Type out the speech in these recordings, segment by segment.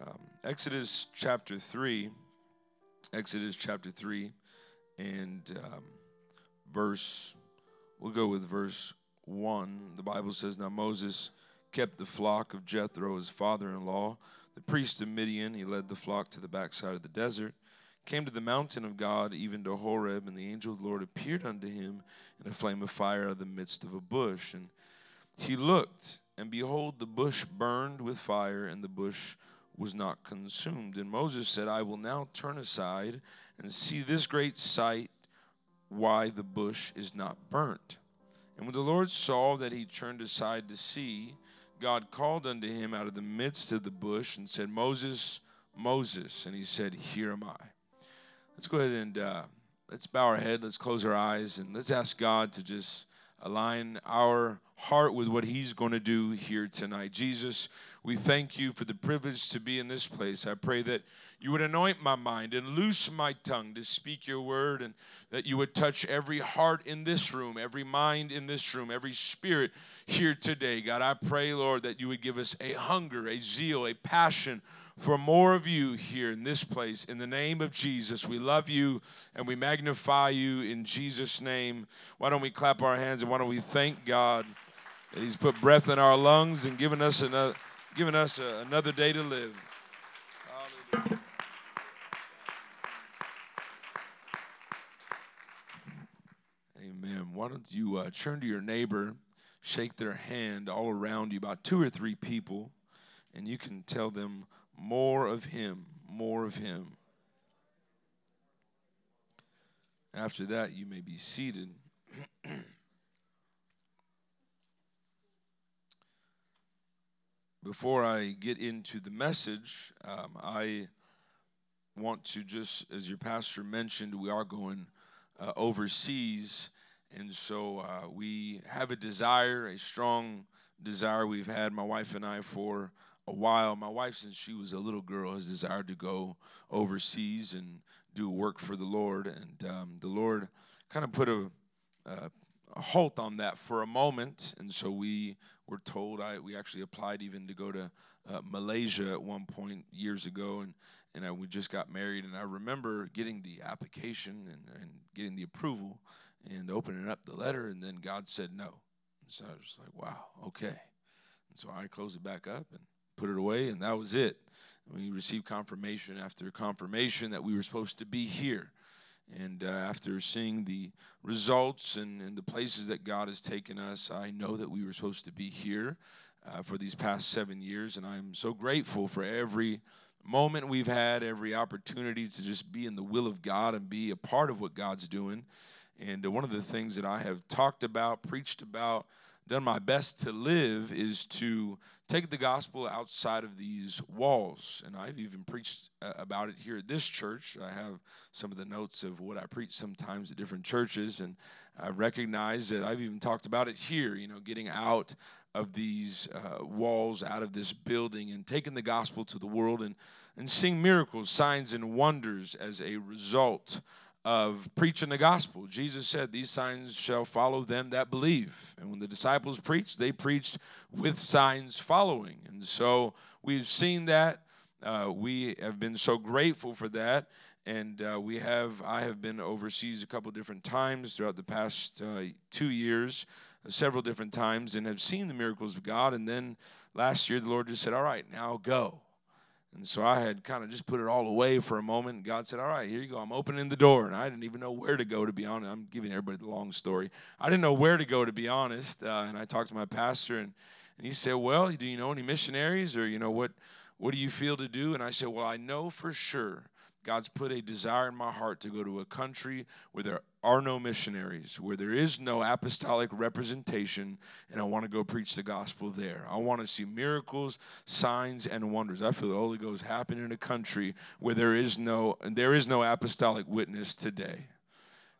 Um, Exodus chapter 3. Exodus chapter 3 and um, verse, we'll go with verse 1. The Bible says, Now Moses kept the flock of Jethro, his father in law, the priest of Midian. He led the flock to the backside of the desert, came to the mountain of God, even to Horeb, and the angel of the Lord appeared unto him in a flame of fire out of the midst of a bush. And he looked, and behold, the bush burned with fire, and the bush was not consumed. And Moses said, I will now turn aside and see this great sight, why the bush is not burnt. And when the Lord saw that he turned aside to see, God called unto him out of the midst of the bush and said, Moses, Moses. And he said, Here am I. Let's go ahead and uh, let's bow our head, let's close our eyes, and let's ask God to just align our heart with what He's going to do here tonight. Jesus, we thank you for the privilege to be in this place. I pray that you would anoint my mind and loose my tongue to speak your word, and that you would touch every heart in this room, every mind in this room, every spirit here today. God, I pray, Lord, that you would give us a hunger, a zeal, a passion for more of you here in this place. In the name of Jesus, we love you and we magnify you in Jesus' name. Why don't we clap our hands and why don't we thank God that He's put breath in our lungs and given us another, given us a, another day to live. Hallelujah. Amen. Why don't you uh, turn to your neighbor, shake their hand all around you, about two or three people, and you can tell them more of Him, more of Him. After that, you may be seated. Before I get into the message, um, I want to just, as your pastor mentioned, we are going uh, overseas. And so uh, we have a desire, a strong desire we've had, my wife and I, for a while. My wife, since she was a little girl, has desired to go overseas and do work for the Lord. And um, the Lord kind of put a, a, halt on that for a moment. And so we were told, I, we actually applied even to go to uh, Malaysia at one point years ago. And, and I, we just got married. And I remember getting the application and, and getting the approval and opening up the letter. And then God said no. So I was like, wow, okay. And so I closed it back up and put it away, and that was it. We received confirmation after confirmation that we were supposed to be here. And uh, after seeing the results and, and, the places that God has taken us, I know that we were supposed to be here uh, for these past seven years. And I'm so grateful for every moment we've had, every opportunity to just be in the will of God and be a part of what God's doing. And uh, one of the things that I have talked about, preached about, done my best to live is to take the gospel outside of these walls. And I've even preached uh, about it here at this church. I have some of the notes of what I preach sometimes at different churches. And I recognize that I've even talked about it here, you know, getting out of these uh, walls, out of this building, and taking the gospel to the world and, and seeing miracles, signs, and wonders as a result of preaching the gospel. Jesus said, These signs shall follow them that believe. And when the disciples preached, they preached with signs following. And so we've seen that. Uh, we have been so grateful for that. And uh, we have, I have been overseas a couple different times throughout the past uh, two years, several different times, and have seen the miracles of God. And then last year, the Lord just said, All right, now go. And so I had kind of just put it all away for a moment. And God said, All right, here you go. I'm opening the door. And I didn't even know where to go, to be honest. I'm giving everybody the long story. I didn't know where to go, to be honest. Uh, and I talked to my pastor, and, and he said, Well, do you know any missionaries? Or, you know, what, what do you feel to do? And I said, Well, I know for sure God's put a desire in my heart to go to a country where there are no missionaries, where there is no apostolic representation, and I want to go preach the gospel there. I want to see miracles, signs, and wonders. I feel the Holy Ghost happen in a country where there is no there is no apostolic witness today.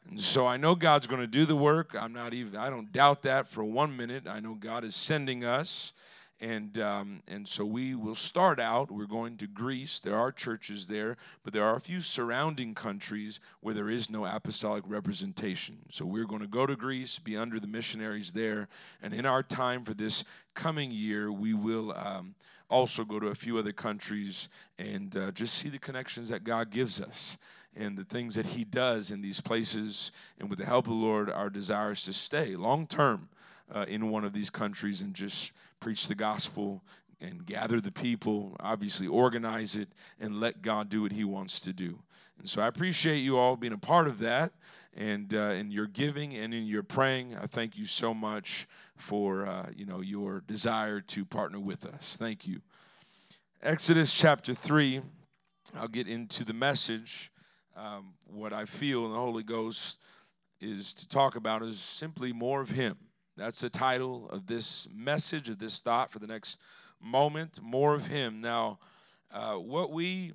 And so I know God's going to do the work. I'm not even I don't doubt that for one minute. I know God is sending us and um, and so we will start out. We're going to Greece. There are churches there, but there are a few surrounding countries where there is no apostolic representation. So we're going to go to Greece, be under the missionaries there, and in our time for this coming year, we will um, also go to a few other countries and uh, just see the connections that God gives us and the things that He does in these places. And with the help of the Lord, our desire is to stay long term uh, in one of these countries and just preach the gospel and gather the people, obviously organize it, and let God do what He wants to do. And so I appreciate you all being a part of that and uh, in your giving and in your praying. I thank you so much for uh, you know your desire to partner with us. Thank you. Exodus chapter three. I'll get into the message. Um, what I feel in the Holy Ghost is to talk about is simply more of Him. That's the title of this message, of this thought for the next moment. More of Him. Now, uh, what we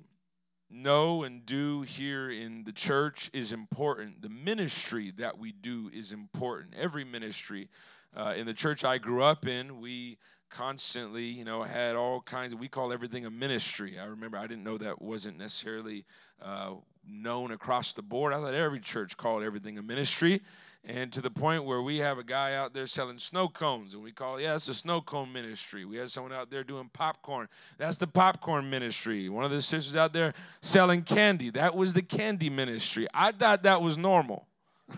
know and do here in the church is important. The ministry that we do is important. Every ministry. Uh, in the church I grew up in, we constantly, you know, had all kinds of, we call everything a ministry. I remember I didn't know that wasn't necessarily uh, known across the board. I thought every church called everything a ministry and to the point where we have a guy out there selling snow cones and we call yeah it's a snow cone ministry. We have someone out there doing popcorn. That's the popcorn ministry. One of the sisters out there selling candy. That was the candy ministry. I thought that was normal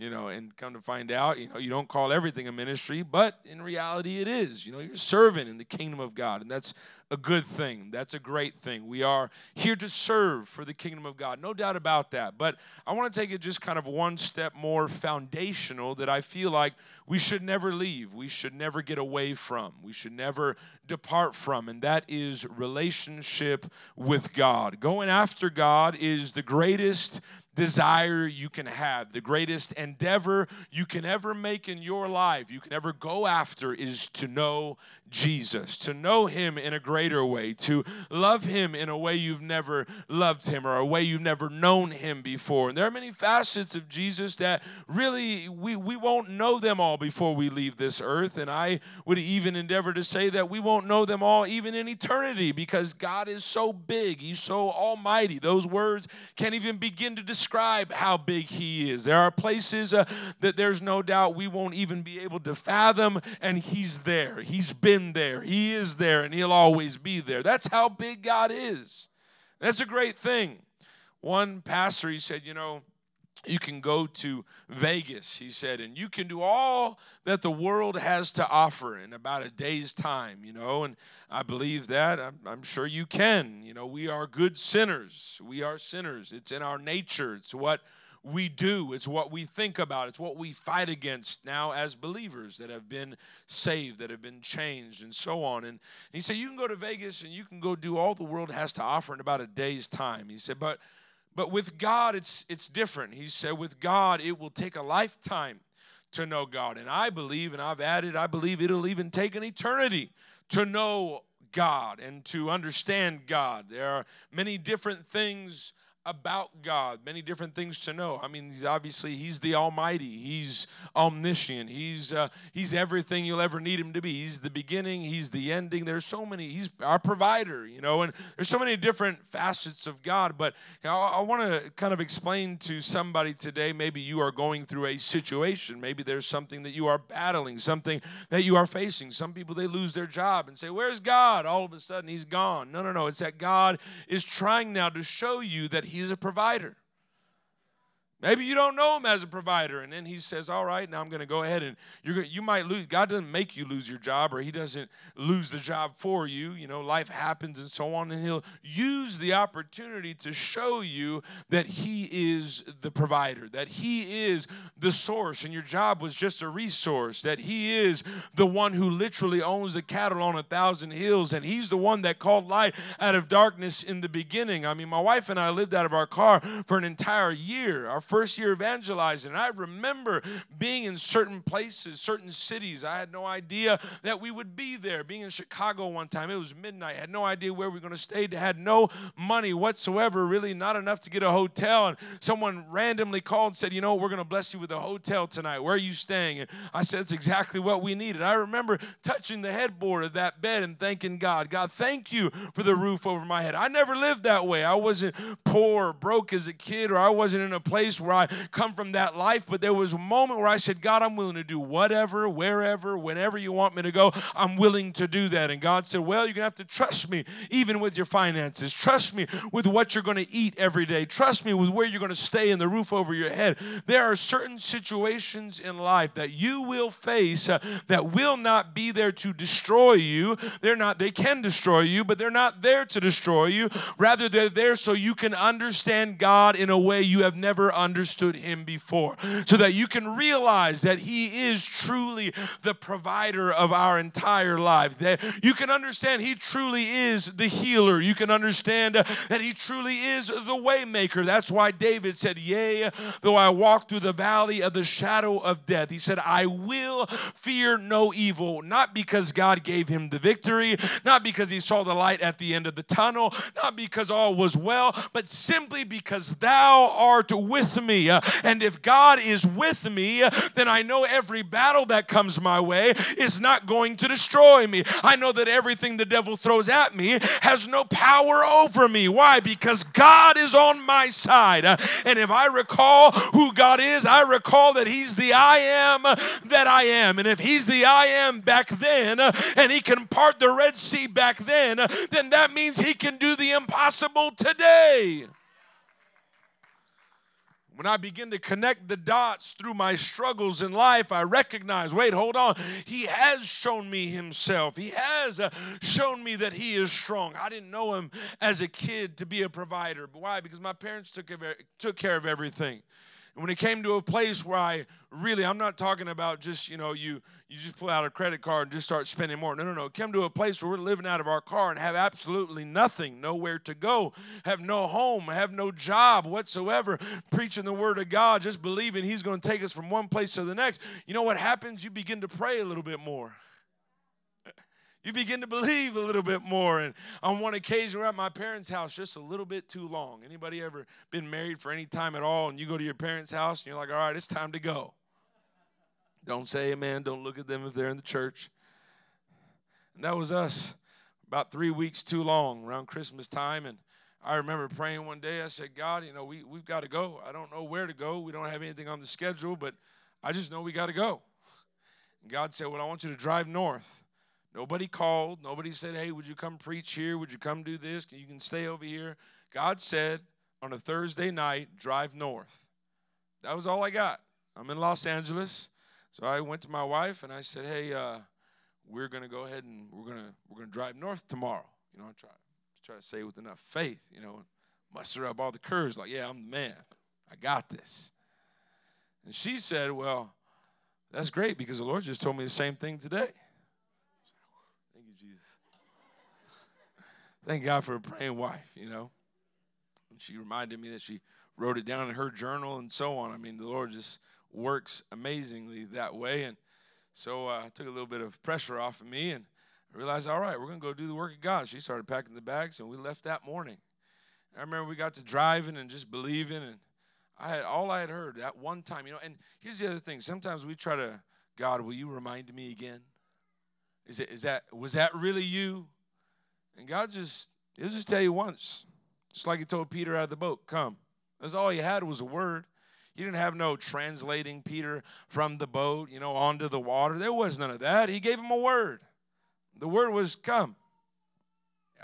you know, and come to find out, you know, you don't call everything a ministry, but in reality it is. You know, you're serving in the kingdom of God, and that's a good thing. That's a great thing. We are here to serve for the kingdom of God, no doubt about that. But I want to take it just kind of one step more foundational that I feel like we should never leave, we should never get away from, we should never depart from, and that is relationship with God. Going after God is the greatest desire you can have, the greatest endeavor you can ever make in your life, you can ever go after, is to know Jesus, to know Him in a greater way, to love Him in a way you've never loved Him or a way you've never known Him before. And there are many facets of Jesus that really we, we won't know them all before we leave this earth. And I would even endeavor to say that we won't know them all even in eternity because God is so big, He's so almighty. Those words can't even begin to describe how big He is. There are places uh, that there's no doubt we won't even be able to fathom, and He's there. He's been there. He is there, and He'll always be there. That's how big God is. That's a great thing. One pastor, he said, you know, you can go to Vegas, he said, and you can do all that the world has to offer in about a day's time, you know, and I believe that. I'm, I'm, sure you can. You know, we are good sinners. We are sinners. It's in our nature, it's what we do, it's what we think about, it's what we fight against now as believers that have been saved, that have been changed, and so on. And he said, You can go to Vegas and you can go do all the world has to offer in about a day's time. He said, But but with God, it's, it's different. He said, with God, it will take a lifetime to know God. And I believe, and I've added, I believe it'll even take an eternity to know God and to understand God. There are many different things about God, many different things to know. I mean, he's obviously he's the Almighty. He's omniscient. He's uh, he's everything you'll ever need him to be. He's the beginning. He's the ending. There's so many. He's our provider, you know, and there's so many different facets of God. But you know, I, I want to kind of explain to somebody today. Maybe you are going through a situation. Maybe there's something that you are battling, something that you are facing. Some people they lose their job and say, "Where's God?" All of a sudden, He's gone. No, no, no. It's that God is trying now to show you that He's a provider. Maybe you don't know him as a provider. And then he says, All right, now I'm going to go ahead and you're going you might lose. God doesn't make you lose your job or he doesn't lose the job for you. You know, life happens and so on. And he'll use the opportunity to show you that he is the provider, that he is the source, and your job was just a resource, that he is the one who literally owns the cattle on a thousand hills, and he's the one that called light out of darkness in the beginning. I mean, my wife and I lived out of our car for an entire year. Our first year evangelizing. And I remember being in certain places, certain cities. I had no idea that we would be there. Being in Chicago one time, it was midnight. I had no idea where we were going to stay. I had no money whatsoever, really not enough to get a hotel. And someone randomly called and said, You know, we're going to bless you with a hotel tonight. Where are you staying? And I said, It's exactly what we needed. I remember touching the headboard of that bed and thanking God. God, thank you for the roof over my head. I never lived that way. I wasn't poor or broke as a kid, or I wasn't in a place where I come from that life, but there was a moment where I said, God, I'm willing to do whatever, wherever, whenever you want me to go. I'm willing to do that. And God said, Well, you're going to have to trust me even with your finances. Trust me with what you're going to eat every day. Trust me with where you're going to stay and the roof over your head. There are certain situations in life that you will face uh, that will not be there to destroy you. They're not, they can destroy you, but they're not there to destroy you. Rather, they're there so you can understand God in a way you have never understood Understood him before. So that you can realize that He is truly the provider of our entire life. That you can understand He truly is the healer. You can understand uh, that He truly is the waymaker. That's why David said, Yea, though I walk through the valley of the shadow of death, he said, I will fear no evil, not because God gave him the victory, not because he saw the light at the end of the tunnel, not because all was well, but simply because thou art with me. Uh, and if God is with me, uh, then I know every battle that comes my way is not going to destroy me. I know that everything the devil throws at me has no power over me. Why? Because God is on my side. Uh, and if I recall who God is, I recall that He's the I am that I am. And if He's the I am back then, and He can part the Red Sea back then, then that means He can do the impossible today. When I begin to connect the dots through my struggles in life, I recognize wait, hold on. He has shown me himself. He has uh, shown me that he is strong. I didn't know him as a kid to be a provider. Why? Because my parents took, took care of everything. And when it came to a place where I really, I'm not talking about just, you know, you you just pull out a credit card and just start spending more. No, no, no. Come to a place where we're living out of our car and have absolutely nothing, nowhere to go, have no home, have no job whatsoever, preaching the word of God, just believing He's going to take us from one place to the next. You know what happens? You begin to pray a little bit more you begin to believe a little bit more. And on one occasion, we're at my parents' house just a little bit too long. Anybody ever been married for any time at all, and you go to your parents' house and you're like, all right, it's time to go. Don't say amen. Don't look at them if they're in the church. And that was us. About three weeks too long around Christmas time. And I remember praying one day. I said, God, you know, we, we've got to go. I don't know where to go. We don't have anything on the schedule, but I just know we got to go. And God said, Well, I want you to drive north. Nobody called. Nobody said, hey, would you come preach here? Would you come do this? You can stay over here. God said on a Thursday night, drive north. That was all I got. I'm in Los Angeles. So I went to my wife and I said, hey, uh, we're going to go ahead and we're going to we're going to drive north tomorrow. You know, I try, to try to say with enough faith, you know, muster up all the courage like, yeah, I'm the man. I got this. And she said, well, that's great because the Lord just told me the same thing today. Thank God for a praying wife, you know. And she reminded me that she wrote it down in her journal and so on. I mean, the Lord just works amazingly that way. And so uh, I took a little bit of pressure off of me and I realized, all right, we're going to go do the work of God. She started packing the bags and we left that morning. I remember we got to driving and just believing and I had all I had heard that one time, you know. And here's the other thing: sometimes we try to, God, will you remind me again? Is it is that was that really you? And God just, He'll just tell you once. Just like He told Peter out of the boat, come. That's all He had was a word. He didn't have no translating Peter from the boat, you know, onto the water. There was none of that. He gave him a word. The word was, come.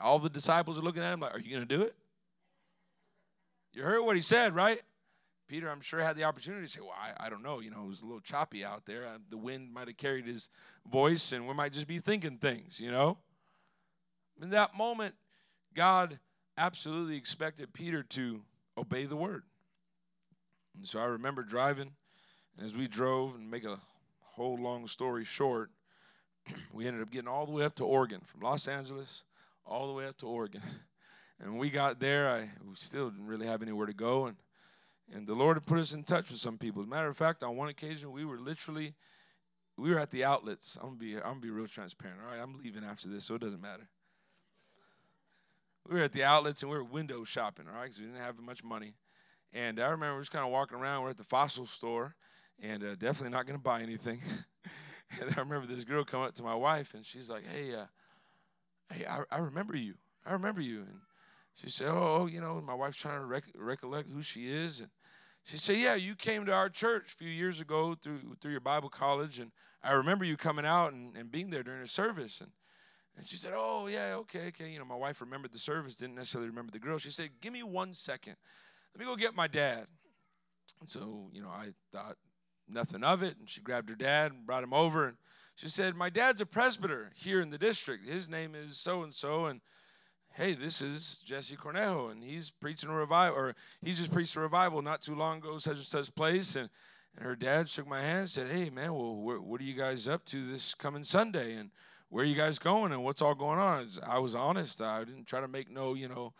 All the disciples are looking at him like, are you going to do it? You heard what he said, right? Peter, I'm sure, had the opportunity to say, Well, I, I don't know. You know, it was a little choppy out there. Uh, the wind might have carried his voice, and we might just be thinking things, you know? In that moment, God absolutely expected Peter to obey the word. And so I remember driving, and as we drove, and make a whole long story short, we ended up getting all the way up to Oregon, from Los Angeles all the way up to Oregon. And when we got there, I we still didn't really have anywhere to go, and and the Lord had put us in touch with some people. As a matter of fact, on one occasion, we were literally we were at the outlets. I'm gonna be I'm gonna be real transparent. All right, I'm leaving after this, so it doesn't matter we were at the outlets and we were window shopping, all right, because we didn't have much money. And I remember we're just kind of walking around. We're at the fossil store, and uh, definitely not going to buy anything. and I remember this girl come up to my wife, and she's like, "Hey, uh, hey, I, I remember you. I remember you." And she said, "Oh, you know, my wife's trying to rec- recollect who she is." And She said, Yeah, you came to our church a few years ago through, through your Bible college, and I remember you coming out and, and being there during the service. And, and she said, Oh, yeah, okay, okay. You know, my wife remembered the service, didn't necessarily remember the girl. She said, Give me one second. Let me go get my dad. And so, you know, I thought nothing of it. And she grabbed her dad and brought him over. And she said, My dad's a presbyter here in the district. His name is so and so. And hey, this is Jesse Cornejo, and he's preaching a revival, or he just preached a revival not too long ago, such and such place. And, and her dad shook my hand and said, hey, man, well, what are you guys up to this coming Sunday? And where are you guys going and what's all going on? I was honest. I didn't try to make no, you know,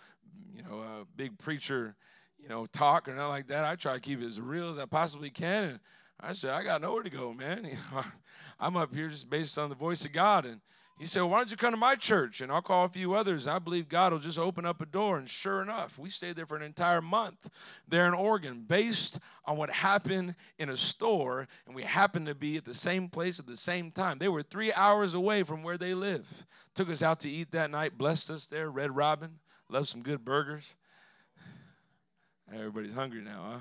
you know, uh, big preacher, you know, talk or nothing like that. I try to keep it as real as I possibly can. And I said, I got nowhere to go, man. You know, I'm up here just based on the voice of God. And he said, well, Why don't you come to my church? And I'll call a few others. I believe God will just open up a door. And sure enough, we stayed there for an entire month there in Oregon based on what happened in a store. And we happened to be at the same place at the same time. They were three hours away from where they live. Took us out to eat that night, blessed us there. Red Robin, love some good burgers. Everybody's hungry now, huh?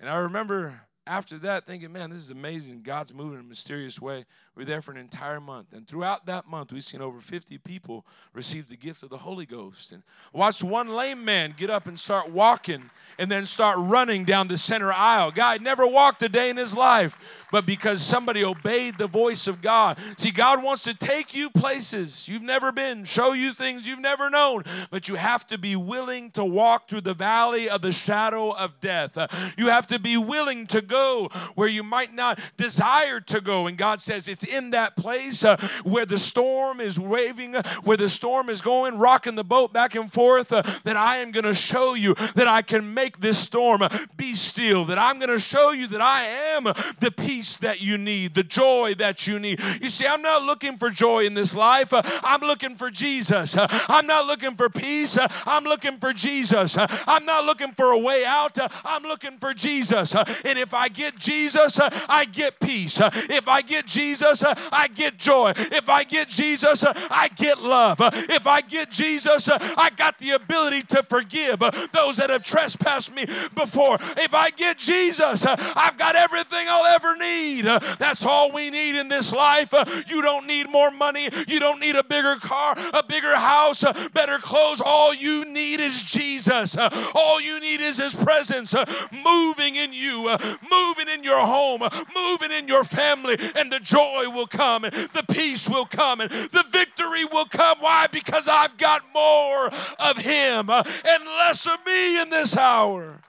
And I remember after that thinking, man, this is amazing. God's moving in a mysterious way. We are there for an entire month. And throughout that month, we've seen over 50 people receive the gift of the Holy Ghost. And watched one lame man get up and start walking and then start running down the center aisle. Guy never walked a day in his life, but because somebody obeyed the voice of God. See, God wants to take you places you've never been, show you things you've never known, but you have to be willing to walk through the valley of the shadow of death. Uh, you have to be willing to go where you might not desire to go. And God says, It's in that place uh, where the storm is waving, uh, where the storm is going, rocking the boat back and forth, uh, that I am going to show you that I can make this storm uh, be still, that I'm going to show you that I am the peace that you need, the joy that you need. You see, I'm not looking for joy in this life, uh, I'm looking for Jesus. Uh, I'm not looking for peace, I'm looking for Jesus. I'm not looking for a way out, I'm looking for Jesus. And if I I get Jesus, uh, I get peace. Uh, if I get Jesus, uh, I get joy. If I get Jesus, uh, I get love. Uh, if I get Jesus, uh, I got the ability to forgive those that have trespassed me before. If I get Jesus, I've got everything I'll ever need. That's all we need in this life. You don't need more money. You don't need a bigger car, a bigger house, better clothes. All you need is Jesus. All you need is His presence moving in you, moving in your home, moving in your family, and the joy will come, and the peace will come, and the victory will come. Why? Because I've got more of Him uh, and less of me in this hour.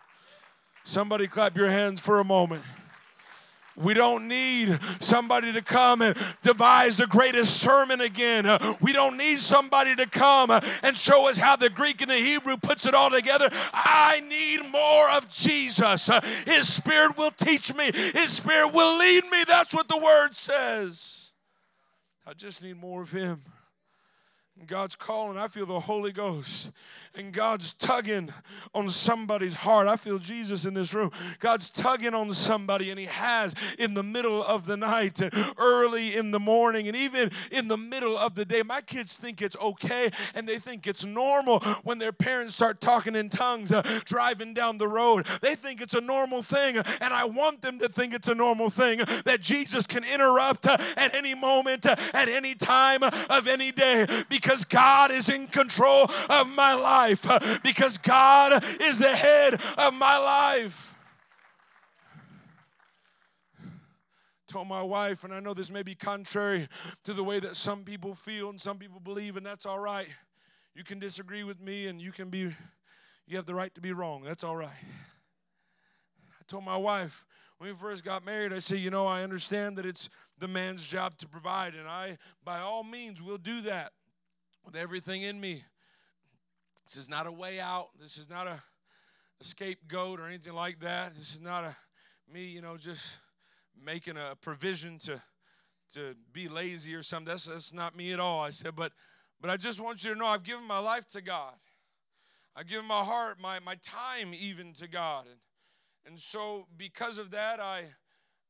Somebody clap your hands for a moment. We don't need somebody to come and devise the greatest sermon again. We don't need somebody to come and show us how the Greek and the Hebrew puts it all together. I need more of Jesus. His Spirit will teach me, His Spirit will lead me. That's what the Word says. I just need more of Him. God's calling. I feel the Holy Ghost. And God's tugging on somebody's heart. I feel Jesus in this room. God's tugging on somebody, and He has in the middle of the night, early in the morning, and even in the middle of the day. My kids think it's okay and they think it's normal when their parents start talking in tongues uh, driving down the road. They think it's a normal thing, and I want them to think it's a normal thing that Jesus can interrupt uh, at any moment, uh, at any time of any day because God is in control of my life, because God is the head of my life. Told my wife, and I know this may be contrary to the way that some people feel and some people believe, and that's all right. You can disagree with me and you can be, you have the right to be wrong. That's all right. I told my wife when we first got married, I said, you know, I understand that it's the man's job to provide, and I, by all means, will do that with everything in me. This is not a way out. This is not a, a scapegoat or anything like that. This is not a me, you know, just making a provision to to be lazy or something. That's that's not me at all. I said, but but I just want you to know I've given my life to God. I've given my heart, my my time even to God. And and so because of that, I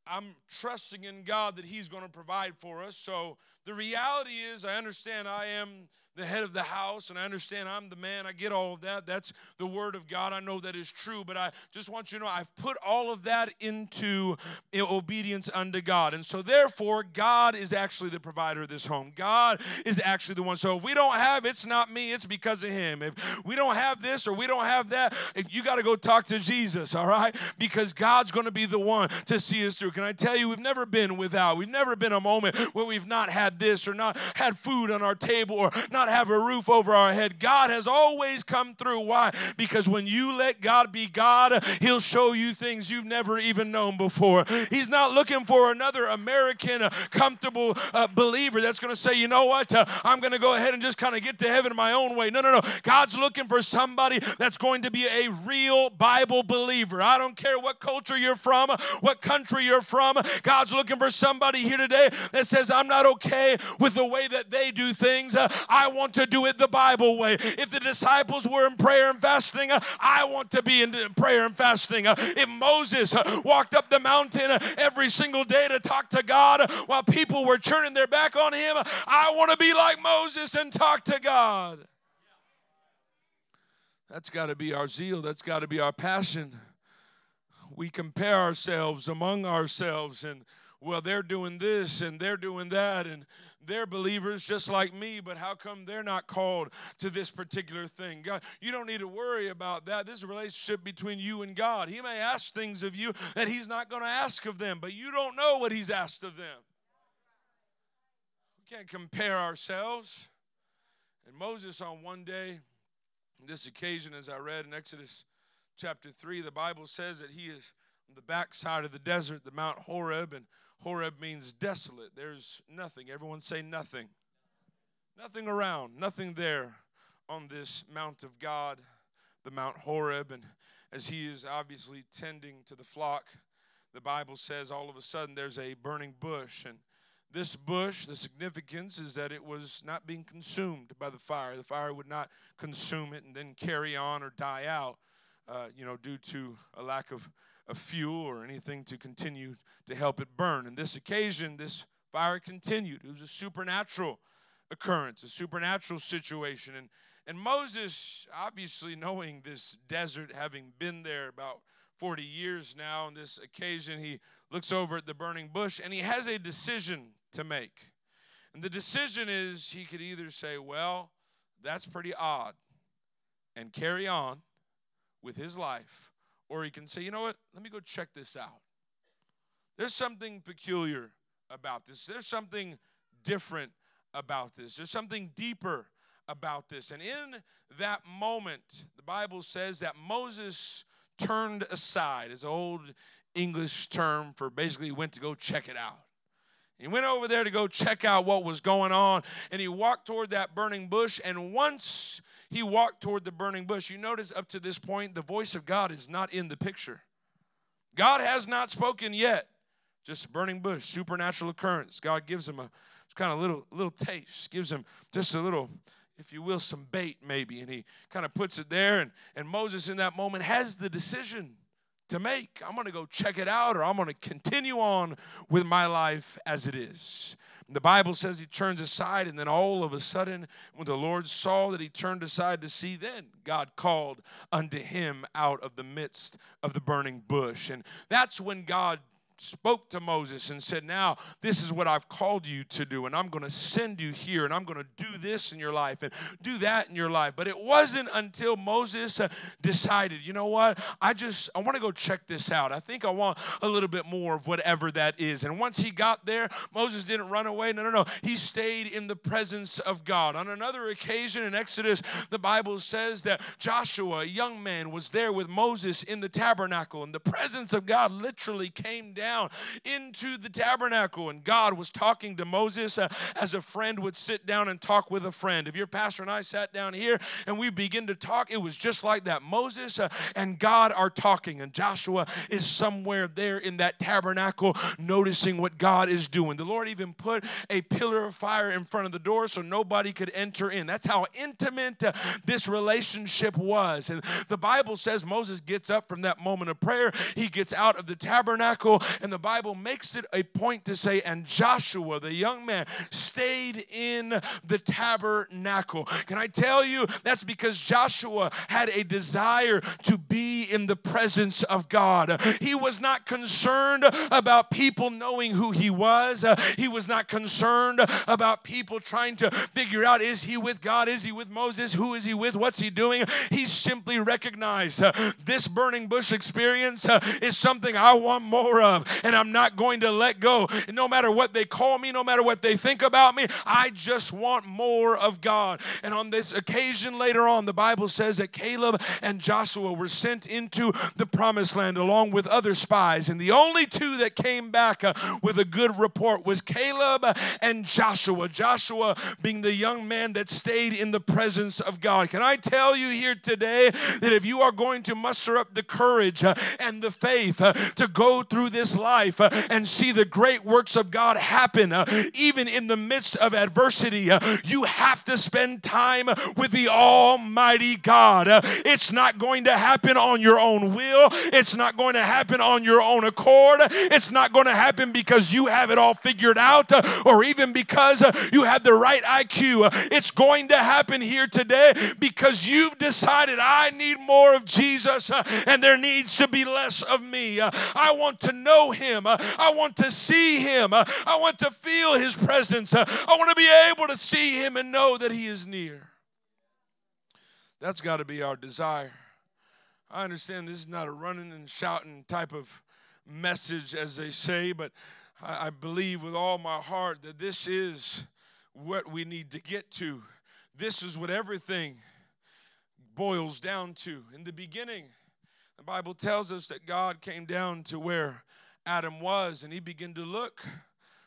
I'm trusting in God that He's going to provide for us. So the reality is, I understand I am the head of the house, and I understand I'm the man. I get all of that. That's the word of God. I know that is true, but I just want you to know I've put all of that into obedience unto God. And so, therefore, God is actually the provider of this home. God is actually the one. So, if we don't have, it's not me, it's because of Him. If we don't have this or we don't have that, you got to go talk to Jesus, all right? Because God's going to be the one to see us through. Can I tell you, we've never been without. We've never been a moment where we've not had this or not had food on our table or not not have a roof over our head. God has always come through. Why? Because when you let God be God, He'll show you things you've never even known before. He's not looking for another American, uh, comfortable uh, believer that's going to say, you know what, uh, I'm going to go ahead and just kind of get to heaven my own way. No, no, no. God's looking for somebody that's going to be a real Bible believer. I don't care what culture you're from, what country you're from. God's looking for somebody here today that says, I'm not okay with the way that they do things. Uh, I want to do it the Bible way. If the disciples were in prayer and fasting, uh, I want to be in prayer and fasting. Uh, if Moses walked up the mountain every single day to talk to God while people were turning their back on him, I want to be like Moses and talk to God. That's got to be our zeal. That's got to be our passion. We compare ourselves among ourselves and well, they're doing this and they're doing that, and they're believers just like me, but how come they're not called to this particular thing? God, you don't need to worry about that. This is a relationship between you and God. He may ask things of you that He's not going to ask of them, but you don't know what He's asked of them. We can't compare ourselves. And Moses, on one day, this occasion, as I read in Exodus chapter 3, the Bible says that he is on the backside of the desert, the Mount Horeb, and Horeb means desolate. There's nothing. Everyone say nothing. Nothing around, nothing there on this Mount of God, the Mount Horeb. And as he is obviously tending to the flock, the Bible says all of a sudden there's a burning bush. And this bush, the significance is that it was not being consumed by the fire. The fire would not consume it and then carry on or die out, uh, you know, due to a lack of of fuel or anything to continue to help it burn. And this occasion, this fire continued. It was a supernatural occurrence, a supernatural situation. And, and Moses, obviously knowing this desert, having been there about 40 years now, on this occasion, he looks over at the burning bush and he has a decision to make. And the decision is he could either say, Well, that's pretty odd, and carry on with his life, or he can say, you know what, let me go check this out. There's something peculiar about this. There's something different about this. There's something deeper about this. And in that moment, the Bible says that Moses turned aside. It's an old English term for basically went to go check it out. He went over there to go check out what was going on, and he walked toward that burning bush. And once he walked toward the burning bush. You notice up to this point, the voice of God is not in the picture. God has not spoken yet. Just a burning bush, supernatural occurrence. God gives him a kind of little little taste, gives him just a little, if you will, some bait maybe, and he kind of puts it there. And, and Moses in that moment has the decision to make. I'm going to go check it out, or I'm going to continue on with my life as it is. The Bible says he turns aside, and then all of a sudden, when the Lord saw that he turned aside to see, then God called unto him out of the midst of the burning bush. And that's when God spoke to Moses and said, Now, this is what I've called you to do, and I'm going to send you here, and I'm going to do this in your life and do that in your life. But it wasn't until Moses uh, decided, you know what? I just, I want to go check this out. I think I want a little bit more of whatever that is. And once he got there, Moses didn't run away. No, no, no. He stayed in the presence of God. On another occasion in Exodus, the Bible says that Joshua, a young man, was there with Moses in the tabernacle, and the presence of God literally came down down into the tabernacle. And God was talking to Moses uh, as a friend would sit down and talk with a friend. If your pastor and I sat down here and we begin to talk, it was just like that. Moses uh, and God are talking, and Joshua is somewhere there in that tabernacle noticing what God is doing. The Lord even put a pillar of fire in front of the door so nobody could enter in. That's how intimate uh, this relationship was. And the Bible says Moses gets up from that moment of prayer, he gets out of the tabernacle, And the Bible makes it a point to say, and Joshua, the young man, stayed in the tabernacle. Can I tell you that's because Joshua had a desire to be in the presence of God. He was not concerned about people knowing who he was, he was not concerned about people trying to figure out is he with God? Is he with Moses? Who is he with? What's he doing? He simply recognized this burning bush experience is something I want more of, and I'm not going to let go. No matter what they call me, no matter what they think about me, I just want more of God. And on this occasion later on, the Bible says that Caleb and Joshua were sent into the promised land along with other spies, and the only two that came back uh, with a good report was Caleb and Joshua. Joshua being the young man that stayed in the presence of God. Can I tell you here today that if you are going to muster up the courage uh, and the faith uh, to go through this life uh, and see the great works of God happen, uh, even in the midst of adversity, uh, you have to spend time with the Almighty God. Uh, it's not going to happen on your own will, it's not going to happen on your own accord, it's not going to happen because you have it all figured out or even because you have the right IQ. It's going to happen here today because you've decided I need more of Jesus and there needs to be less of me. I want to know him. I want to see him. I want to feel his presence. I want to be able to see him and know that he is near. That's got to be our desire. I understand this is not a running and shouting type of message, as they say, but I believe with all my heart that this is what we need to get to. This is what everything boils down to. In the beginning, the Bible tells us that God came down to where Adam was and he began to look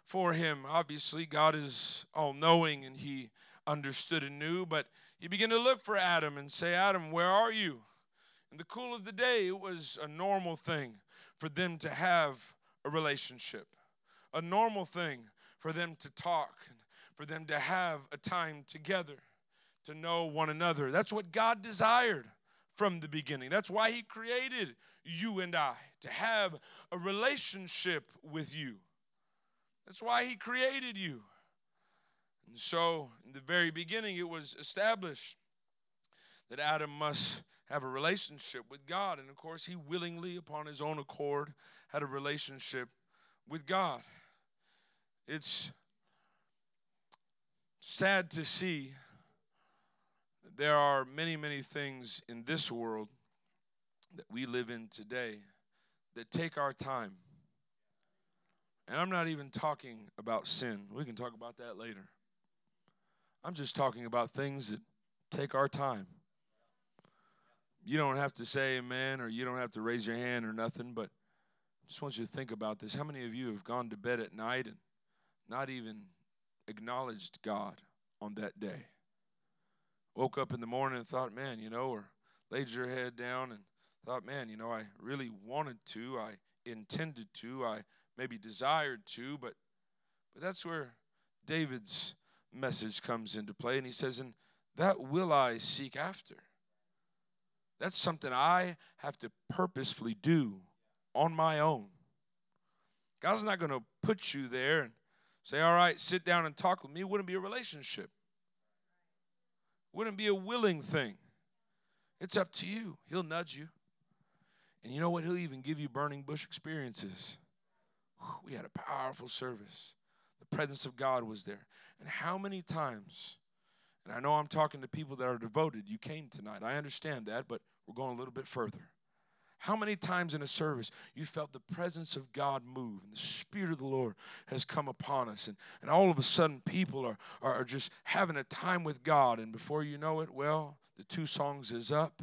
for him. Obviously, God is all knowing and he understood and knew, but he began to look for Adam and say, Adam, where are you? In the cool of the day, it was a normal thing for them to have a relationship, a normal thing for them to talk, for them to have a time together, to know one another. That's what God desired from the beginning. That's why He created you and I, to have a relationship with you. That's why He created you. And so, in the very beginning, it was established that Adam must have a relationship with God. And of course, he willingly, upon his own accord, had a relationship with God. It's sad to see that there are many, many things in this world that we live in today that take our time. And I'm not even talking about sin. We can talk about that later. I'm just talking about things that take our time. You don't have to say amen or you don't have to raise your hand or nothing, but I just want you to think about this. How many of you have gone to bed at night and not even acknowledged God on that day? Woke up in the morning and thought, man, you know, or laid your head down and thought, man, you know, I really wanted to, I intended to, I maybe desired to, but but that's where David's message comes into play. And he says, And that will I seek after. That's something I have to purposefully do on my own. God's not going to put you there and say, All right, sit down and talk with me. It wouldn't be a relationship, wouldn't be a willing thing. It's up to you. He'll nudge you. And you know what? He'll even give you burning bush experiences. We had a powerful service. The presence of God was there. And how many times, and I know I'm talking to people that are devoted, you came tonight. I understand that, but we're going a little bit further. How many times in a service you felt the presence of God move and the Spirit of the Lord has come upon us, and, and all of a sudden people are, are, are just having a time with God, and before you know it, well, the two songs is up.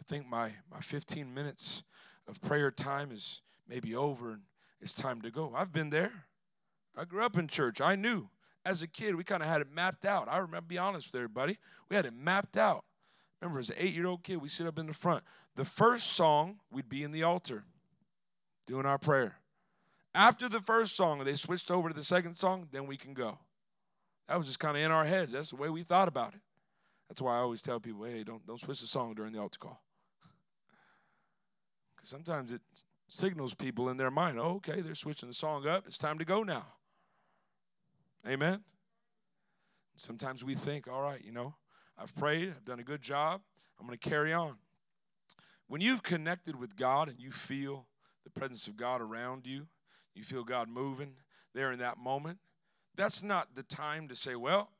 I think my, my 15 minutes of prayer time is maybe over and it's time to go. I've been there. I grew up in church. I knew as a kid, we kind of had it mapped out. I remember, be honest with everybody, we had it mapped out. Remember, as an eight year old kid, we sit up in the front. The first song, we'd be in the altar doing our prayer. After the first song, they switched over to the second song, then we can go. That was just kind of in our heads. That's the way we thought about it. That's why I always tell people, hey, don't, don't switch the song during the altar call. Sometimes it signals people in their mind, oh, okay, they're switching the song up. It's time to go now. Amen? Sometimes we think, all right, you know, I've prayed, I've done a good job, I'm going to carry on. When you've connected with God and you feel the presence of God around you, you feel God moving there in that moment, that's not the time to say, well,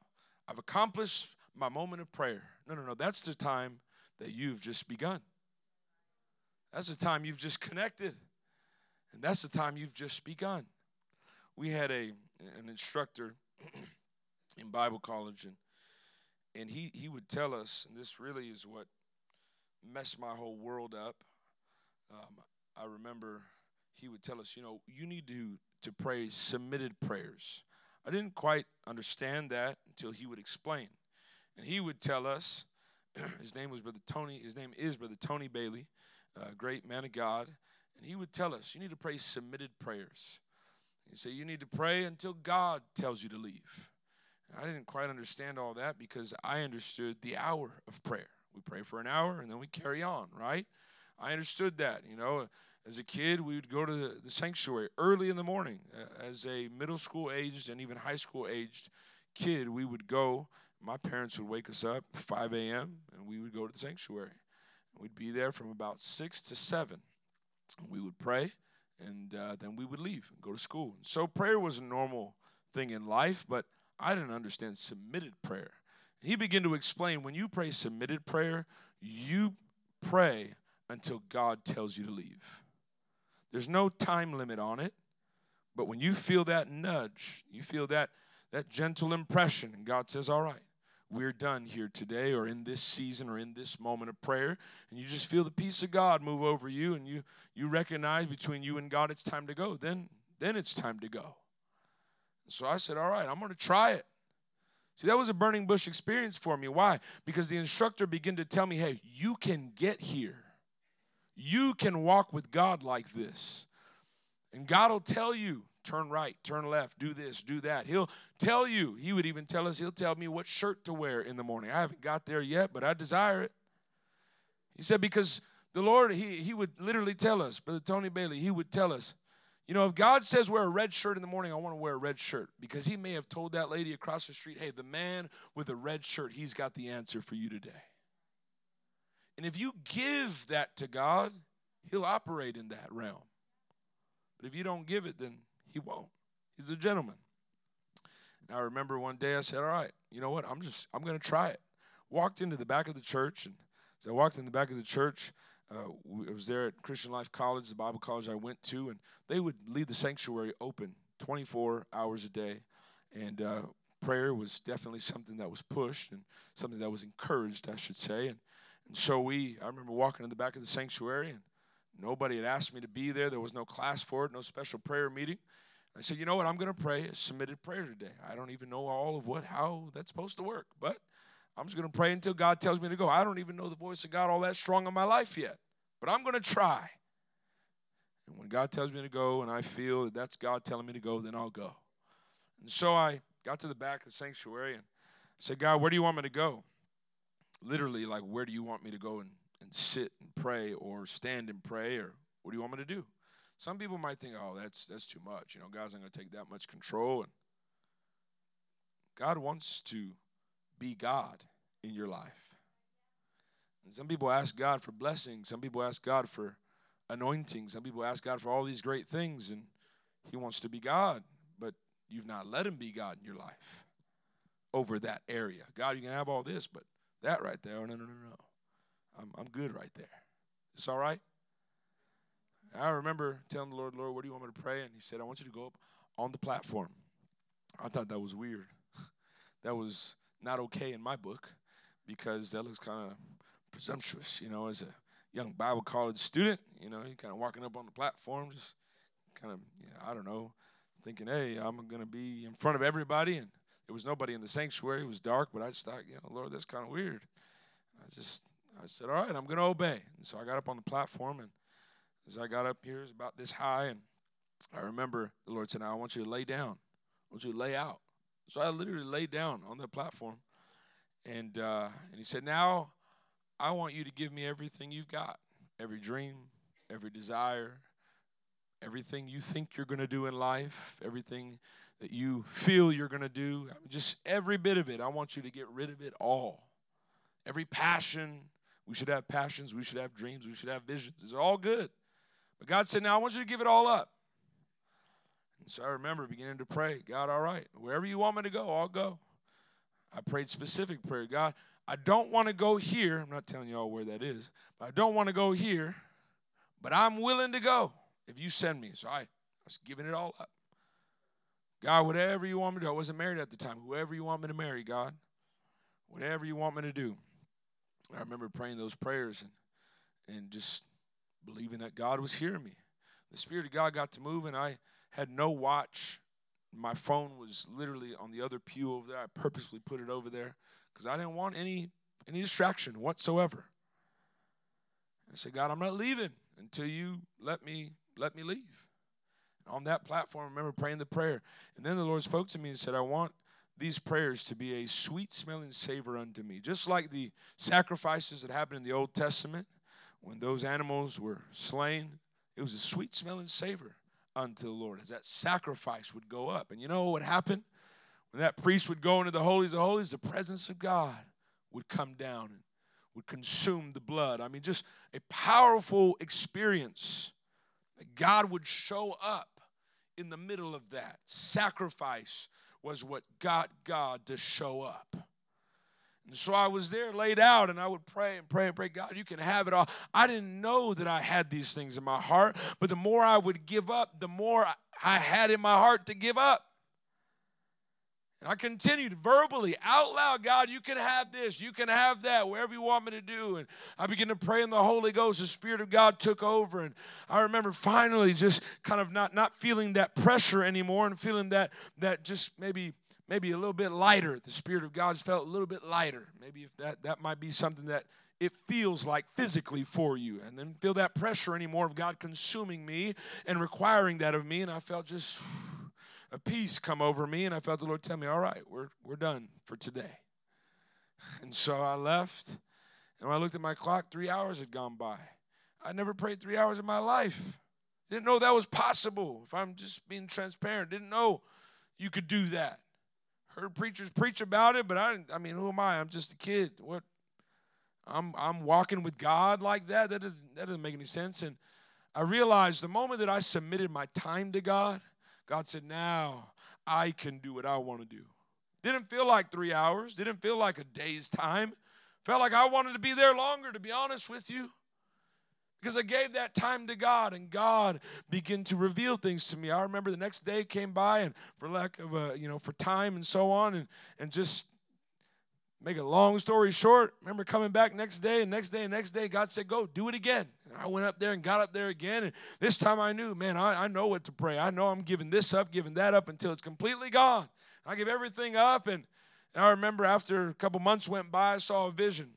I've accomplished my moment of prayer. No, no, no. That's the time that you've just begun. That's the time you've just connected. And that's the time you've just begun. We had a an instructor in Bible college and and he he would tell us, and this really is what messed my whole world up. Um, I remember he would tell us, you know, you need to to pray submitted prayers. I didn't quite understand that until he would explain. And he would tell us, his name was Brother Tony, his name is Brother Tony Bailey, a great man of God. And he would tell us, you need to pray submitted prayers. He said, you need to pray until God tells you to leave. And I didn't quite understand all that because I understood the hour of prayer. We pray for an hour and then we carry on, right? I understood that, you know. As a kid, we would go to the, sanctuary early in the morning. As a middle school aged and even high school aged kid, we would go. My parents would wake us up 5 a.m. and we would go to the sanctuary. We'd be there from about 6 to 7. We would pray and uh, then we would leave and go to school. So prayer was a normal thing in life, but I didn't understand submitted prayer. He began to explain when you pray submitted prayer, you pray until God tells you to leave. There's no time limit on it. But when you feel that nudge, you feel that that gentle impression, and God says, All right, we're done here today or in this season or in this moment of prayer. And you just feel the peace of god move over you and you you recognize between you and god it's time to go. Then then it's time to go. So i said all right i'm going to try it. See that was a burning bush experience for me. Why? Because the instructor began to tell me hey you can get here. You can walk with God like this. And God will tell you, turn right, turn left, do this, do that. He'll tell you. He would even tell us, He'll tell me what shirt to wear in the morning. I haven't got there yet, but I desire it. He said, because the Lord, He, he would literally tell us, Brother Tony Bailey, He would tell us, you know, if God says wear a red shirt in the morning, I want to wear a red shirt because He may have told that lady across the street, hey, the man with a red shirt, he's got the answer for you today. And if you give that to God, He'll operate in that realm. But if you don't give it, then He won't. He's a gentleman. And I remember one day I said, All right, you know what? I'm just, I'm going to try it. Walked into the back of the church, and as I walked in the back of the church, uh, I was there at Christian Life College, the Bible college I went to, and they would leave the sanctuary open 24 hours a day. And uh, prayer was definitely something that was pushed and something that was encouraged, I should say. And and so we, I remember walking in the back of the sanctuary, and nobody had asked me to be there. There was no class for it, no special prayer meeting. I said, you know what? I'm going to pray a submitted prayer today. I don't even know all of what, how that's supposed to work, but I'm just going to pray until God tells me to go. I don't even know the voice of God all that strong in my life yet, but I'm going to try. And when God tells me to go and I feel that that's God telling me to go, then I'll go. And so I got to the back of the sanctuary and said, God, where do you want me to go? literally like where do you want me to go and, and sit and pray or stand and pray or what do you want me to do? Some people might think oh that's that's too much. You know god's not going to take that much control. And god wants to be god in your life. And some people ask god for blessings. Some people ask god for anointing. Some people ask god for all these great things and he wants to be god but you've not let him be god in your life over that area. God you can have all this but that right there. No, no, no, no. I'm, I'm good right there. It's all right? I remember telling the Lord, Lord, what do you want me to pray? And he said, I want you to go up on the platform. I thought that was weird. that was not okay in my book because that looks kind of presumptuous, you know, as a young Bible college student, you know, you're kind of walking up on the platform, just kind of, you know, I don't know, thinking, hey, I'm going to be in front of everybody and there was nobody in the sanctuary. It was dark, but I just thought, you know, Lord, that's kind of weird. I just, I said, all right, I'm going to obey. And so I got up on the platform, and as I got up here, it was about this high, and I remember the Lord said, now I want you to lay down. I want you to lay out. So I literally laid down on the platform, and uh, and He said, now I want you to give me everything you've got, every dream, every desire, everything you think you're going to do in life, everything that you feel you're going to do, just every bit of it. I want you to get rid of it all. Every passion, we should have passions, we should have dreams, we should have visions. It's all good. But God said, Now I want you to give it all up. And so I remember beginning to pray, God, all right, wherever you want me to go, I'll go. I prayed specific prayer. God, I don't want to go here. I'm not telling you all where that is, but I don't want to go here, but I'm willing to go if you send me. So I, I was giving it all up. God, whatever you want me to do. I wasn't married at the time. Whoever you want me to marry, God, whatever you want me to do. I remember praying those prayers and, and just believing that God was hearing me. The Spirit of God got to move, and I had no watch. My phone was literally on the other pew over there. I purposely put it over there because I didn't want any any distraction whatsoever. I said, God, I'm not leaving until you let me let me leave. On that platform, I remember praying the prayer. And then the Lord spoke to me and said, I want these prayers to be a sweet smelling savor unto me. Just like the sacrifices that happened in the Old Testament when those animals were slain, it was a sweet smelling savor unto the Lord as that sacrifice would go up. And you know what would happen? When that priest would go into the holies of holies, the presence of God would come down and would consume the blood. I mean, just a powerful experience that God would show up in the middle of that. Sacrifice was what got God to show up. And so I was there laid out and I would pray and pray and pray, God, you can have it all. I didn't know that I had these things in my heart, but the more I would give up, the more I had in my heart to give up. And I continued verbally, out loud, God, you can have this, you can have that, wherever you want me to do. And I began to pray in the Holy Ghost. The Spirit of God took over. And I remember finally just kind of not, not feeling that pressure anymore and feeling that that just maybe maybe a little bit lighter. The Spirit of God felt a little bit lighter. Maybe if that that might be something that it feels like physically for you. And then feel that pressure anymore of God consuming me and requiring that of me. And I felt just a peace come over me, and I felt the Lord tell me, All right, we're, we're done for today. And so I left, and when I looked at my clock, three hours had gone by. I never prayed three hours in my life. Didn't know that was possible. If I'm just being transparent, didn't know you could do that. Heard preachers preach about it, but I, I mean, who am I? I'm just a kid. What? I'm, I'm walking with God like that. That doesn't, that doesn't make any sense. And I realized the moment that I submitted my time to God, God said, Now I can do what I want to do. Didn't feel like three hours, didn't feel like a day's time. Felt like I wanted to be there longer, to be honest with you. Because I gave that time to God and God began to reveal things to me. I remember the next day came by and for lack of a, you know, for time and so on and, and just Make a long story short, remember coming back next day and next day and next day, God said, Go, do it again. I went up there and got up there again. And this time I knew, man, I, I know what to pray. I know I'm giving this up, giving that up until it's completely gone. I give everything up. And, and I remember after a couple months went by, I saw a vision.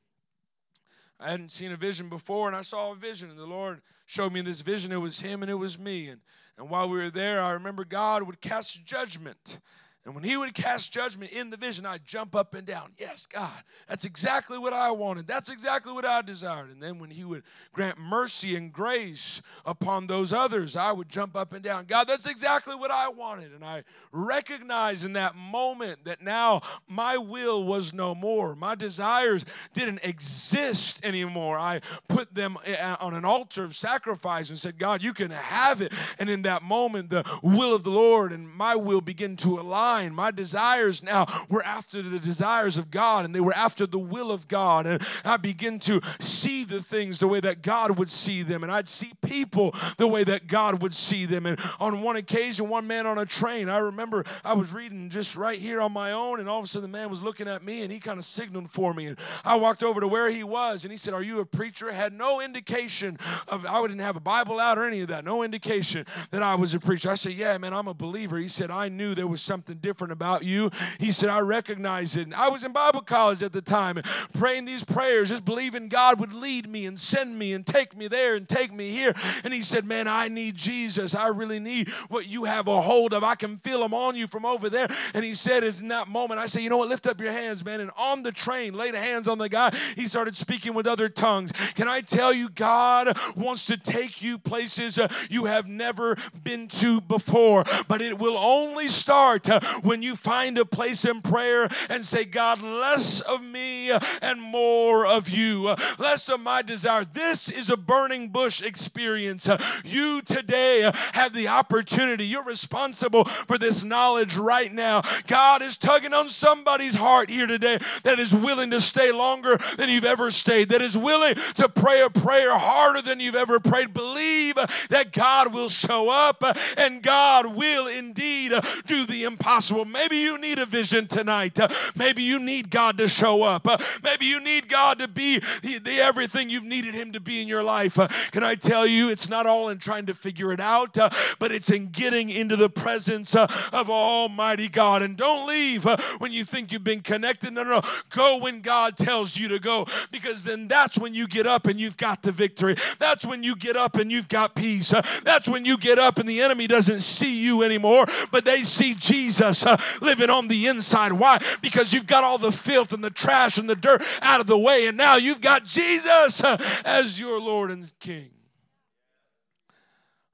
I hadn't seen a vision before, and I saw a vision, and the Lord showed me this vision. It was Him and it was me. And, and while we were there, I remember God would cast judgment and when he would cast judgment in the vision, I'd jump up and down. Yes, God, that's exactly what I wanted. That's exactly what I desired. And then when he would grant mercy and grace upon those others, I would jump up and down. God, that's exactly what I wanted. And I recognized in that moment that now my will was no more. My desires didn't exist anymore. I put them eh, on an altar of sacrifice and said, God, you can have it. And in that moment, the will of the Lord and my will begin to align mine. My desires now were after the desires of God and they were after the will of God. And I begin to see the things the way that God would see them. And I'd see people the way that God would see them. And on one occasion, one man on a train, I remember I was reading just right here on my own, and all of a sudden the man was looking at me and he kind of signaled for me. And I walked over to where he was and he said, Are you a preacher? Had no indication of, I didn't have a Bible out or any of that, no indication that I was a preacher. I said, Yeah, man, I'm a believer. He said, I knew there was something different about you. He said, I recognize it. And I was in Bible college at the time praying these prayers, just believing God would lead me and send me and take me there and take me here. And he said, Man, I need Jesus. I really need what you have a hold of. I can feel him on you from over there. And he said, in that moment, I said, You know what? Lift up your hands, man. And on the train, laid hands on the guy. He started speaking with other tongues. Can I tell you, God wants to take you places uh, you have never been to before, but it will only start uh, when you find a place in prayer and say, God, less of me and more of you, less of my desire. This is a burning bush experience. You today have the opportunity. You're responsible for this knowledge right now. God is tugging on somebody's heart here today that is willing to stay longer than you've ever stayed, that is willing to pray a prayer harder than you've ever prayed. Believe that God will show up and God will indeed do the impossible. Well, maybe you need a vision tonight. Uh, maybe you need God to show up. Uh, maybe you need God to be the, the everything you've needed Him to be in your life. Uh, can I tell you, it's not all in trying to figure it out, but it's in getting into the presence of Almighty God. And don't leave when you think you've been connected. No, no, no. Go when God tells you to go because then that's when you get up and you've got the victory. That's when you get up and you've got peace. That's when you get up and the enemy doesn't see you anymore, but they see Jesus living on the inside. Why? Because you've got all the filth and the trash and the dirt out of the way, and now you've got Jesus uh, as your Lord and King.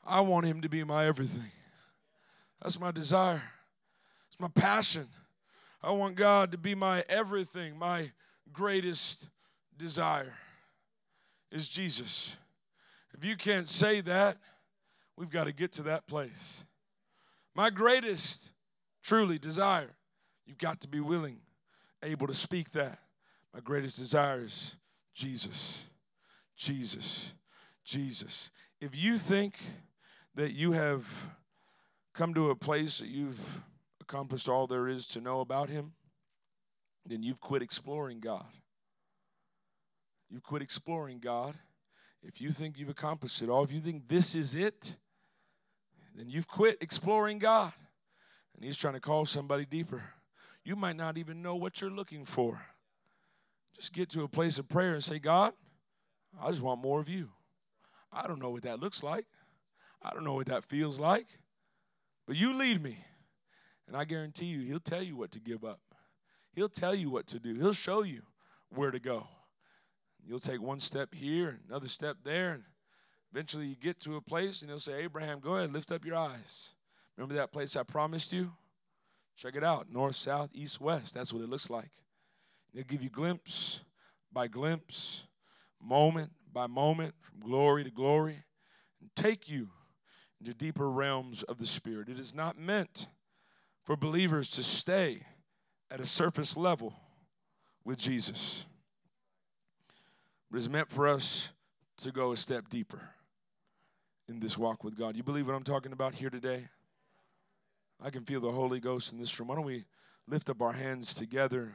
I want him to be my everything. That's my desire. It's my passion. I want God to be my everything, my greatest desire is Jesus. If you can't say that, we've got to get to that place. My greatest, truly, desire, you've got to be willing, able to speak that. My greatest desire is Jesus. Jesus. Jesus. If you think that you have come to a place that you've accomplished all there is to know about Him, then you've quit exploring God. You've quit exploring God. If you think you've accomplished it all, if you think this is it, then you've quit exploring God. And He's trying to call somebody deeper. You might not even know what you're looking for. Just get to a place of prayer and say, God, I just want more of you. I don't know what that looks like. I don't know what that feels like. But you lead me. And I guarantee you, He'll tell you what to give up. He'll tell you what to do. He'll show you where to go. You'll take one step here, another step there, and eventually you get to a place and he'll say, Abraham, go ahead, lift up your eyes. Remember that place I promised you? Check it out north, south, east, west. That's what it looks like. He'll give you glimpse by glimpse, moment by moment, from glory to glory, and take you into deeper realms of the Spirit. It is not meant for believers to stay at a surface level with Jesus. But it's meant for us to go a step deeper in this walk with God. You believe what I'm talking about here today? I can feel the Holy Ghost in this room. Why don't we lift up our hands together?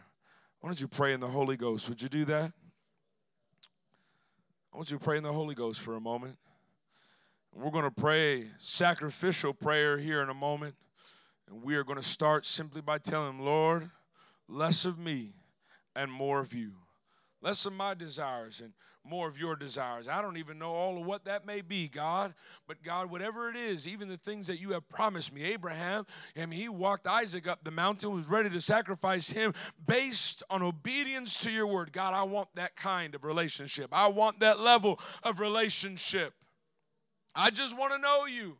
Why don't you pray in the Holy Ghost? Would you do that? I want you to pray in the Holy Ghost for a moment. We're going to pray sacrificial prayer here in a moment. And we are going to start simply by telling Lord, less of me and more of you. Less of my desires and more of your desires. I don't even know all of what that may be, God. But God, whatever it is, even the things that you have promised me, Abraham, and he walked Isaac up the mountain, was ready to sacrifice him based on obedience to your word. God, I want that kind of relationship. I want that level of relationship. I just want to know you.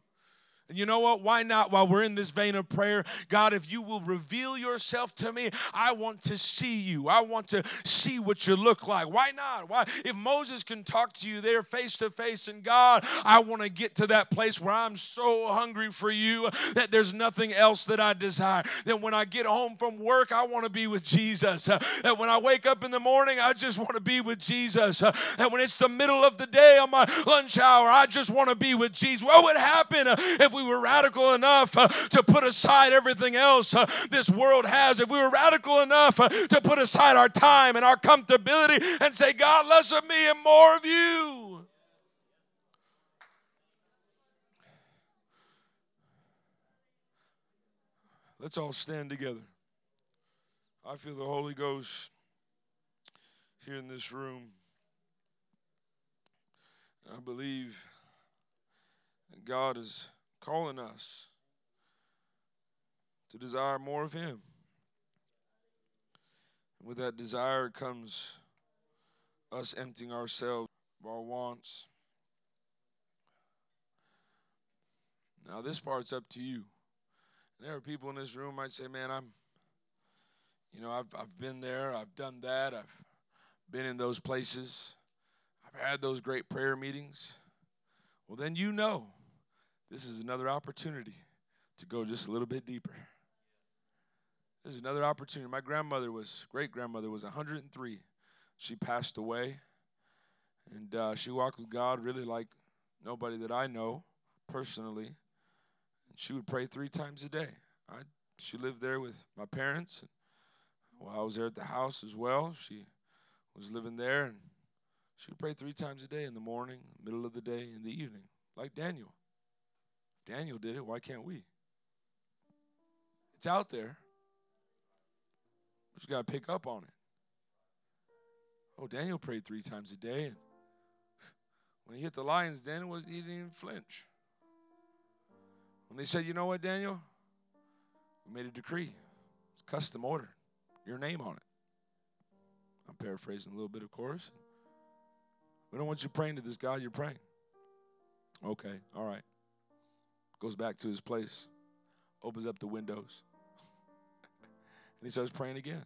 And you know what? Why not? While we're in this vein of prayer, God, if you will reveal yourself to me, I want to see you. I want to see what you look like. Why not? Why? If Moses can talk to you there face to face, and God, I want to get to that place where I'm so hungry for you that there's nothing else that I desire. That when I get home from work, I want to be with Jesus. that when I wake up in the morning, I just want to be with Jesus. that when it's the middle of the day on my lunch hour, I just want to be with Jesus. What would happen if we were radical enough uh, to put aside everything else uh, this world has, if we were radical enough uh, to put aside our time and our comfortability and say, God, less of me and more of you. Let's all stand together. I feel the Holy Ghost here in this room. I believe God is calling us to desire more of Him. And with that desire comes us emptying ourselves of our wants. Now, this part's up to you. And there are people in this room might say, "Man, I'm, you know, I've I've been there, I've done that, I've been in those places, I've had those great prayer meetings." Well, then you know this is another opportunity to go just a little bit deeper. This is another opportunity. My grandmother was, great grandmother was 103. She passed away, and uh, she walked with God really like nobody that I know personally. And she would pray three times a day. I, she lived there with my parents. And while I was there at the house as well, she was living there, and she would pray three times a day in the morning, middle of the day, in the evening, like Daniel. Daniel did it. Why can't we? It's out there. We just got to pick up on it. Oh, Daniel prayed three times a day, and when he hit the lions, Daniel was he didn't even flinch. When they said, "You know what, Daniel? We made a decree. It's custom order. Your name on it." I'm paraphrasing a little bit, of course. We don't want you praying to this God you're praying. Okay, all right. Goes back to his place, opens up the windows, and he starts praying again.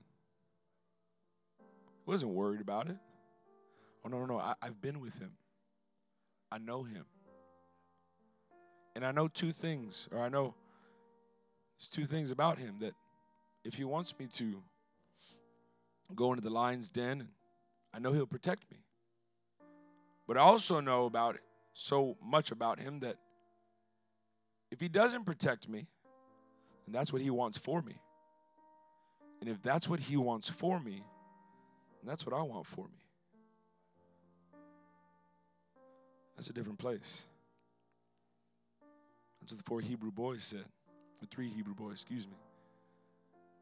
He wasn't worried about it. Oh, no, no, no. I, I've been with him, I know him. And I know two things, or I know there's two things about him that if he wants me to go into the lion's den, I know he'll protect me. But I also know about so much about him that if he doesn't protect me, then that's what he wants for me. And if that's what he wants for me, then that's what I want for me. That's a different place. That's what the four Hebrew boys said. The three Hebrew boys, excuse me.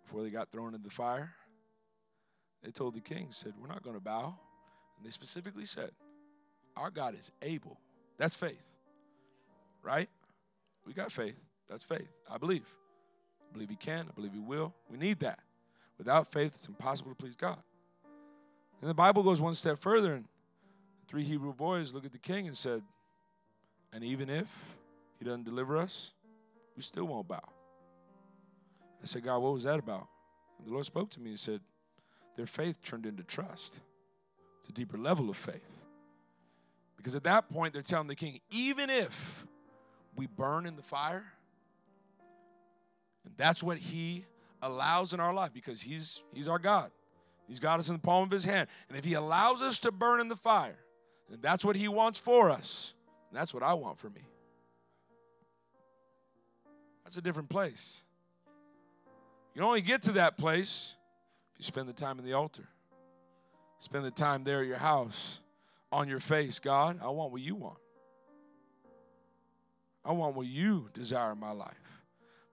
Before they got thrown into the fire, they told the king, said, We're not going to bow. And they specifically said, Our God is able. That's faith. Right? We got faith. That's faith. I believe. I believe He can. I believe He will. We need that. Without faith, it's impossible to please God. And the Bible goes one step further, and three Hebrew boys look at the king and said, And even if He doesn't deliver us, we still won't bow. I said, God, what was that about? And the Lord spoke to me and said, Their faith turned into trust. It's a deeper level of faith. Because at that point, they're telling the king, even if we burn in the fire. And that's what he allows in our life because he's he's our God. He's got us in the palm of his hand. And if he allows us to burn in the fire, then that's what he wants for us. And that's what I want for me. That's a different place. You only get to that place if you spend the time in the altar. Spend the time there at your house on your face. God, I want what you want. I want what you desire in my life.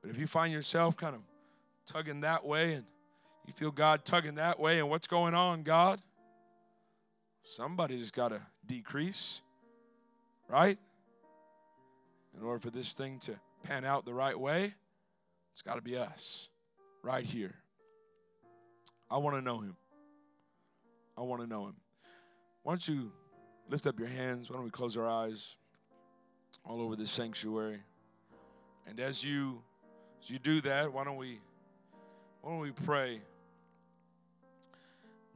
But if you find yourself kind of tugging that way and you feel God tugging that way, and what's going on, God? Somebody's got to decrease, right? In order for this thing to pan out the right way, it's got to be us right here. I want to know Him. I want to know Him. Why don't you lift up your hands? Why don't we close our eyes? All over the sanctuary. And as you as you do that, why don't we why don't we pray?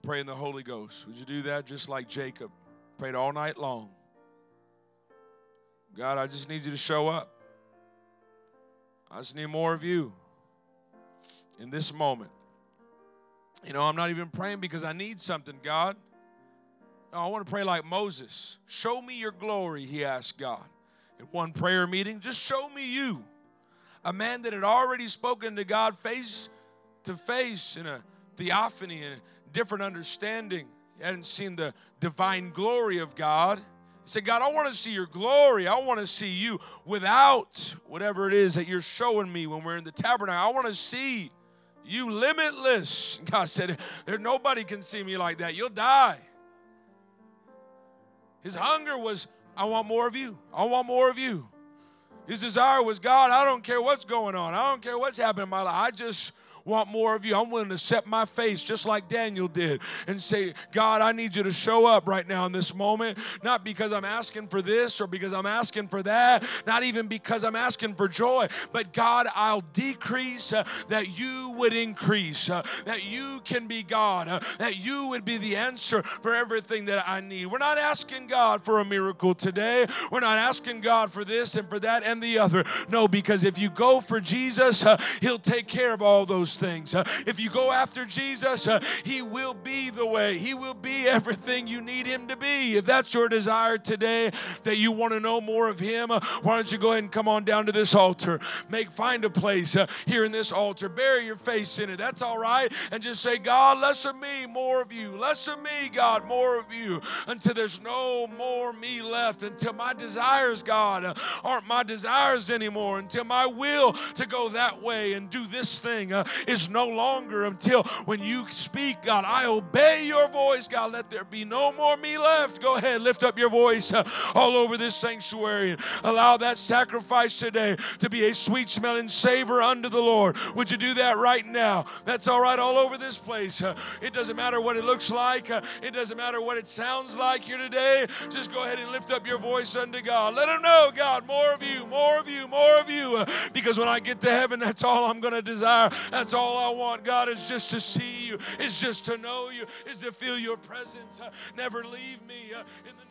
Pray in the Holy Ghost. Would you do that just like Jacob prayed all night long? God, I just need you to show up. I just need more of you in this moment. You know, I'm not even praying because I need something, God. No, I want to pray like Moses. Show me your glory, he asked God in one prayer meeting. Just show me you. A man that had already spoken to God face to face in a theophany and a different understanding. He hadn't seen the divine glory of God He said, God, I want to see your glory. I want to see you without whatever it is that you're showing me when we're in the tabernacle. I want to see you limitless. God said, There nobody can see me like that. You'll die. His hunger was, I want more of you. I want more of you. His desire was, God, I don't care what's going on. I don't care what's happening in my life. I just want more of you. I'm willing to set my face just like Daniel did and say, God, I need you to show up right now in this moment, not because I'm asking for this or because I'm asking for that, not even because I'm asking for joy, but God, I'll decrease uh, that you would increase, uh, that you can be God, uh, that you would be the answer for everything that I need. We're not asking God for a miracle today. We're not asking God for this and for that and the other. No, because if you go for Jesus, uh, He'll take care of all those things. Uh, if you go after Jesus, uh, He will be the way, He will be everything you need Him to be. If that's your desire today, that you want to know more of Him, uh, why don't you go ahead and come on down to this altar? Make find a place here in this altar, bury your face in it. That's all right, and just say, God, less of me, more of you. Less of me, God, more of you, until there's no more me left, until my desires, God, aren't my desires anymore, until my will to go that way and do this thing uh, is no longer until when you speak, God, I obey your voice. God, let there be no more me left. Go ahead, lift up your voice uh, all over this sanctuary and allow that sacrifice today to be a sweet smelling savor unto the Lord. Would you do that right now? That's all right all over this place. Uh, it doesn't matter what it looks like, uh, it doesn't matter what it sounds like here today. Just go ahead and lift up your voice unto God. Let Him know, God, more of you, more of you, more of you. Uh, because when I get to heaven, that's all I'm going to desire. That's all I want, God, is just to see you, is just to know you, is to feel your presence. Uh, never leave me uh, in the